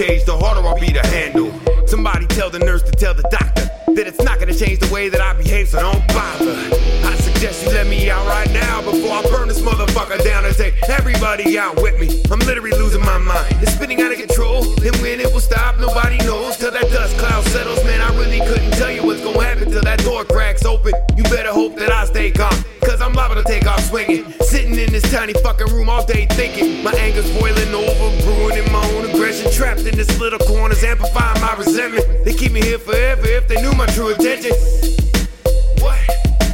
cage, the harder I'll be to handle. Somebody tell the nurse to tell the doctor that it's not gonna change the way that I behave, so don't bother. I suggest you let me out right now before I burn this motherfucker down and take everybody out with me. I'm literally losing my mind. It's spinning out of control, and when it will stop, nobody knows. Till that dust cloud settles, man, I really couldn't tell you what's gonna happen till that door cracks open. You better hope that I stay calm, cause I'm liable to take off swinging. Sitting in this tiny fucking room all day thinking. My anger's boiling over, brewing in my own aggression. Trapped in this little corners, amplifying my resentment. They keep me here forever if they knew my true intentions. What?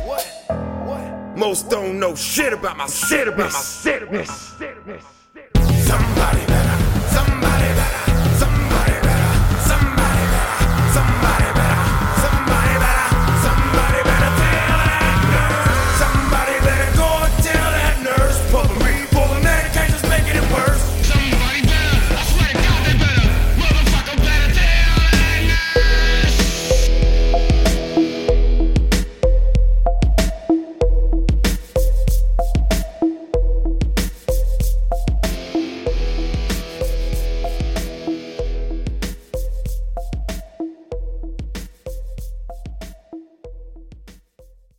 What? What? Most don't know shit about my shit about my shit shit.